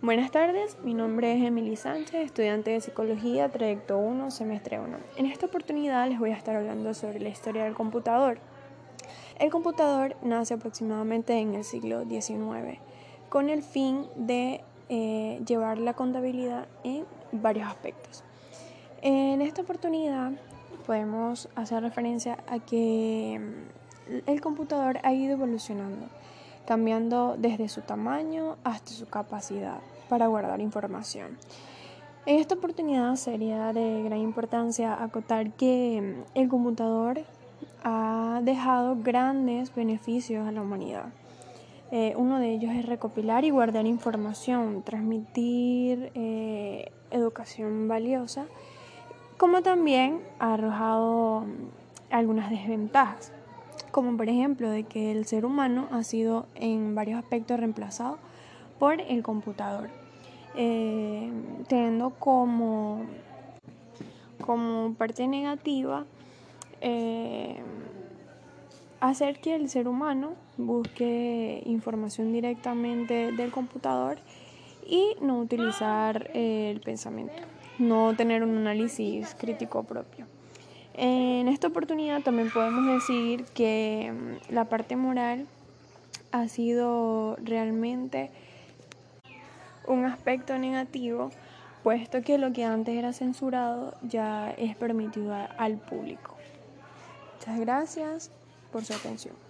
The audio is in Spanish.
Buenas tardes, mi nombre es Emily Sánchez, estudiante de Psicología, Trayecto 1, semestre 1. En esta oportunidad les voy a estar hablando sobre la historia del computador. El computador nace aproximadamente en el siglo XIX con el fin de eh, llevar la contabilidad en varios aspectos. En esta oportunidad podemos hacer referencia a que mm, el computador ha ido evolucionando cambiando desde su tamaño hasta su capacidad para guardar información. En esta oportunidad sería de gran importancia acotar que mm, el computador ha dejado grandes beneficios a la humanidad. Eh, uno de ellos es recopilar y guardar información, transmitir eh, educación valiosa, como también ha arrojado mm, algunas desventajas como por ejemplo de que el ser humano ha sido en varios aspectos reemplazado por el computador, eh, teniendo como, como parte negativa eh, hacer que el ser humano busque información directamente del computador y no utilizar el pensamiento, no tener un análisis crítico propio. En esta oportunidad también podemos decir que mm, la parte moral ha sido realmente un aspecto negativo, puesto que lo que antes era censurado ya es permitido al público. Muchas gracias por su atención.